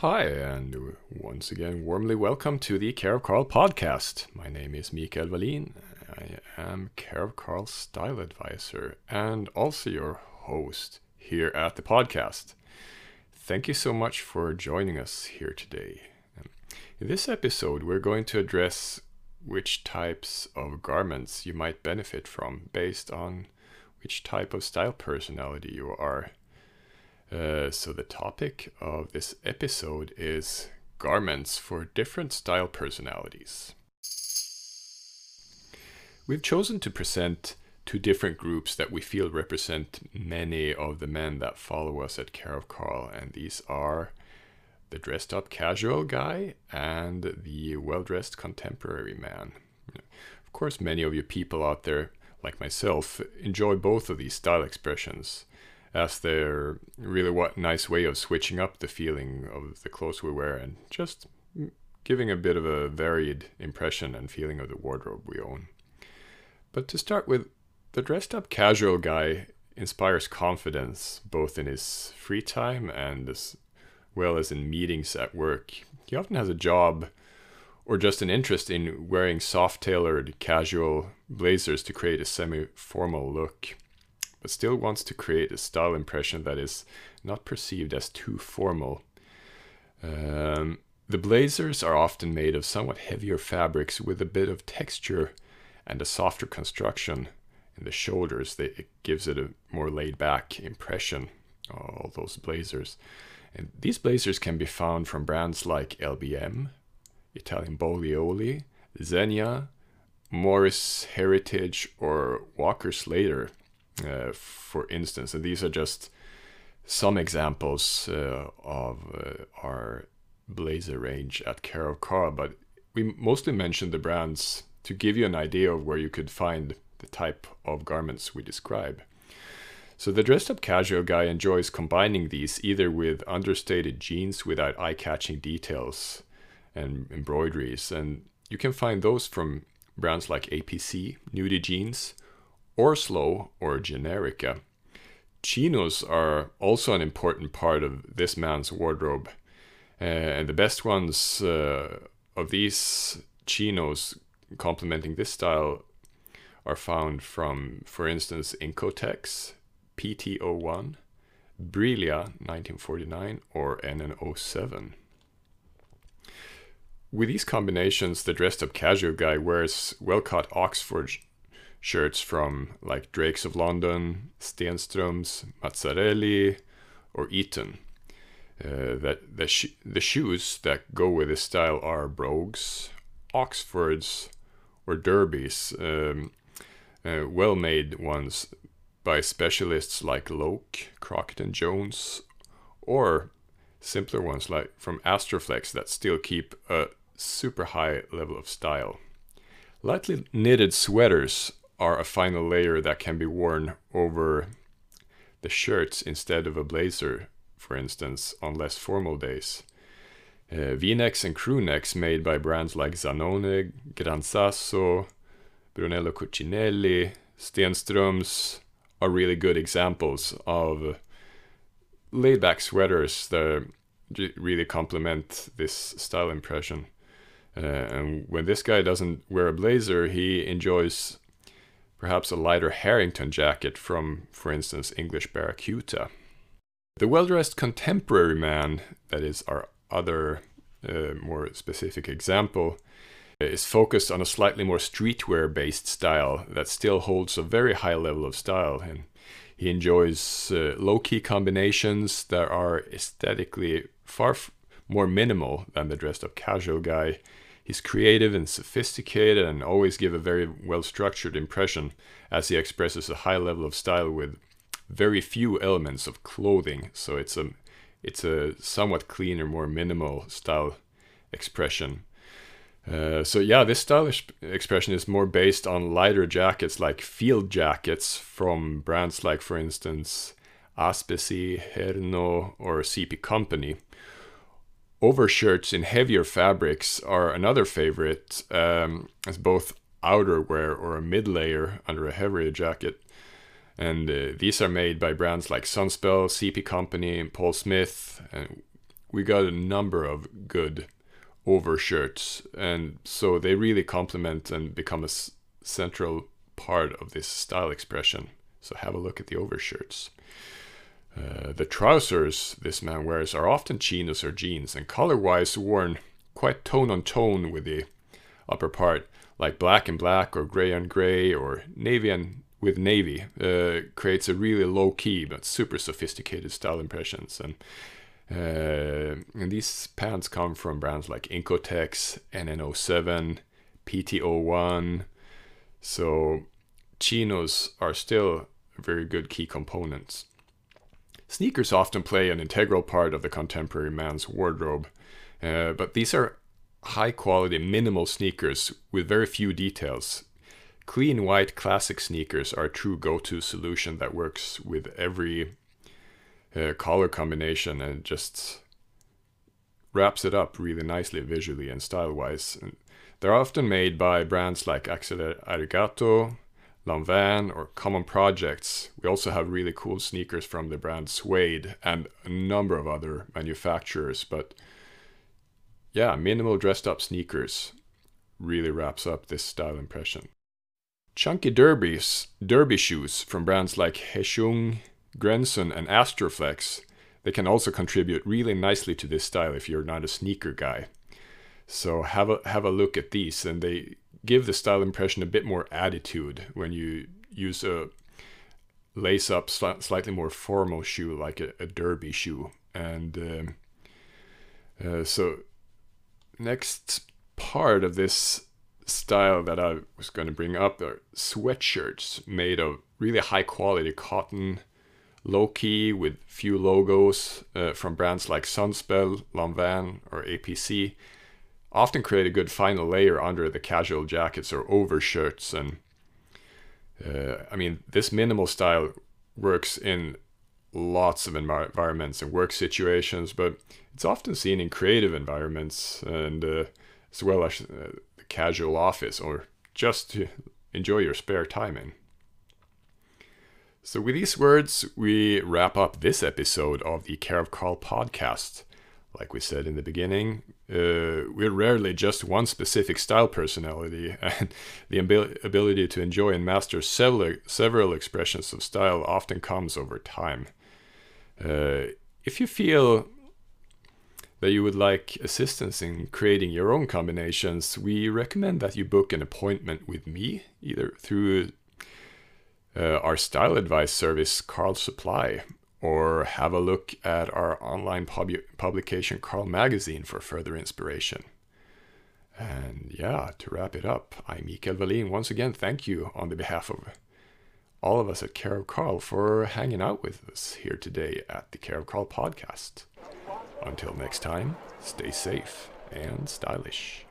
Hi, and once again, warmly welcome to the Care of Carl podcast. My name is Mikael Wallin. I am Care of Carl style advisor and also your host here at the podcast. Thank you so much for joining us here today. In this episode, we're going to address which types of garments you might benefit from based on which type of style personality you are. Uh, so, the topic of this episode is garments for different style personalities. We've chosen to present two different groups that we feel represent many of the men that follow us at Care of Carl, and these are the dressed up casual guy and the well dressed contemporary man. Of course, many of you people out there, like myself, enjoy both of these style expressions as they're really what nice way of switching up the feeling of the clothes we wear and just giving a bit of a varied impression and feeling of the wardrobe we own. But to start with, the dressed up casual guy inspires confidence both in his free time and as well as in meetings at work. He often has a job or just an interest in wearing soft tailored casual blazers to create a semi formal look but still wants to create a style impression that is not perceived as too formal. Um, the blazers are often made of somewhat heavier fabrics with a bit of texture and a softer construction in the shoulders. That it gives it a more laid back impression, all those blazers. And these blazers can be found from brands like LBM, Italian Boglioli, Zegna, Morris Heritage, or Walker Slater uh, for instance. And these are just some examples uh, of uh, our blazer range at Care of Carl, but we mostly mentioned the brands to give you an idea of where you could find the type of garments we describe. So the dressed up casual guy enjoys combining these either with understated jeans without eye catching details and embroideries. And you can find those from brands like APC, Nudie Jeans, orSlow or Generica. Chinos are also an important part of this man's wardrobe. Uh, and the best ones uh, of these chinos complementing this style are found from, for instance, Incotex, PT01, Briglia 1949, or NN07. With these combinations, the dressed up casual guy wears well cut Oxford shirts from like Drakes of London, Stenströms, Mazzarelli, or Eton. Uh, that the sh- the shoes that go with this style are Brogues, Oxfords, or Derbies, um, uh, well-made ones by specialists like Loake, Crockett and Jones, or simpler ones like from Astorflex that still keep a super high level of style. Lightly knitted sweaters are a final layer that can be worn over the shirts instead of a blazer, for instance, on less formal days. Uh, V-necks and crew necks made by brands like Zanone, Gran Sasso, Brunello Cucinelli, Stenströms are really good examples of laid back sweaters that really complement this style impression. Uh, and when this guy doesn't wear a blazer, he enjoys perhaps a lighter Harrington jacket from, for instance, English Baracuta. The well dressed contemporary man, that is our other uh, more specific example, is focused on a slightly more streetwear based style that still holds a very high level of style. And he enjoys uh, low key combinations that are aesthetically far f- more minimal than the dressed up casual guy He's creative and sophisticated and always give a very well structured impression as he expresses a high level of style with very few elements of clothing. So it's a it's a somewhat cleaner, more minimal style expression. Uh, so yeah, this stylish expression is more based on lighter jackets like field jackets from brands like, for instance, Aspesi, Herno, or CP Company. Overshirts in heavier fabrics are another favorite um, as both outerwear or a mid layer under a heavier jacket. And uh, these are made by brands like Sunspel, CP Company, Paul Smith, and we got a number of good overshirts, and so they really complement and become a s- central part of this style expression. So have a look at the overshirts. Uh, the trousers this man wears are often chinos or jeans, and color-wise worn quite tone on tone with the upper part, like black and black or gray on gray or navy and with navy, uh, creates a really low key but super sophisticated style impressions. And uh, and these pants come from brands like Incotex, NN07, PT01. So chinos are still very good key components. Sneakers often play an integral part of the contemporary man's wardrobe, uh, but these are high quality, minimal sneakers with very few details. Clean white classic sneakers are a true go to solution that works with every uh, color combination and just wraps it up really nicely visually and style wise. They're often made by brands like Axel Arigato, Lanvin, or Common Projects. We also have really cool sneakers from the brand Suede and a number of other manufacturers. But yeah, minimal dressed up sneakers really wraps up this style impression. Chunky derbies, derby shoes from brands like Heschung, Grenson, and Astorflex, they can also contribute really nicely to this style if you're not a sneaker guy. So have a have a look at these, and they give the style impression a bit more attitude when you use a lace up sl- slightly more formal shoe like a, a derby shoe. And um, uh, so next part of this style that I was going to bring up are sweatshirts made of really high quality cotton, low key with few logos uh, from brands like Sunspel, Lanvin, or APC. Often create a good final layer under the casual jackets or overshirts. And uh, I mean, this minimal style works in lots of environments and work situations, but it's often seen in creative environments and uh, as well as uh, the casual office or just to enjoy your spare time in. So, with these words, we wrap up this episode of the Care of Carl podcast. Like we said in the beginning, uh, we're rarely just one specific style personality, and the abil- ability to enjoy and master several, several expressions of style often comes over time. Uh, if you feel that you would like assistance in creating your own combinations, we recommend that you book an appointment with me, either through uh, our style advice service, Carl Supply, or have a look at our online pub- publication, Carl Magazine, for further inspiration. And yeah, to wrap it up, I'm Mikael Wallin. Once again, thank you on the behalf of all of us at Care of Carl for hanging out with us here today at the Care of Carl podcast. Until next time, stay safe and stylish.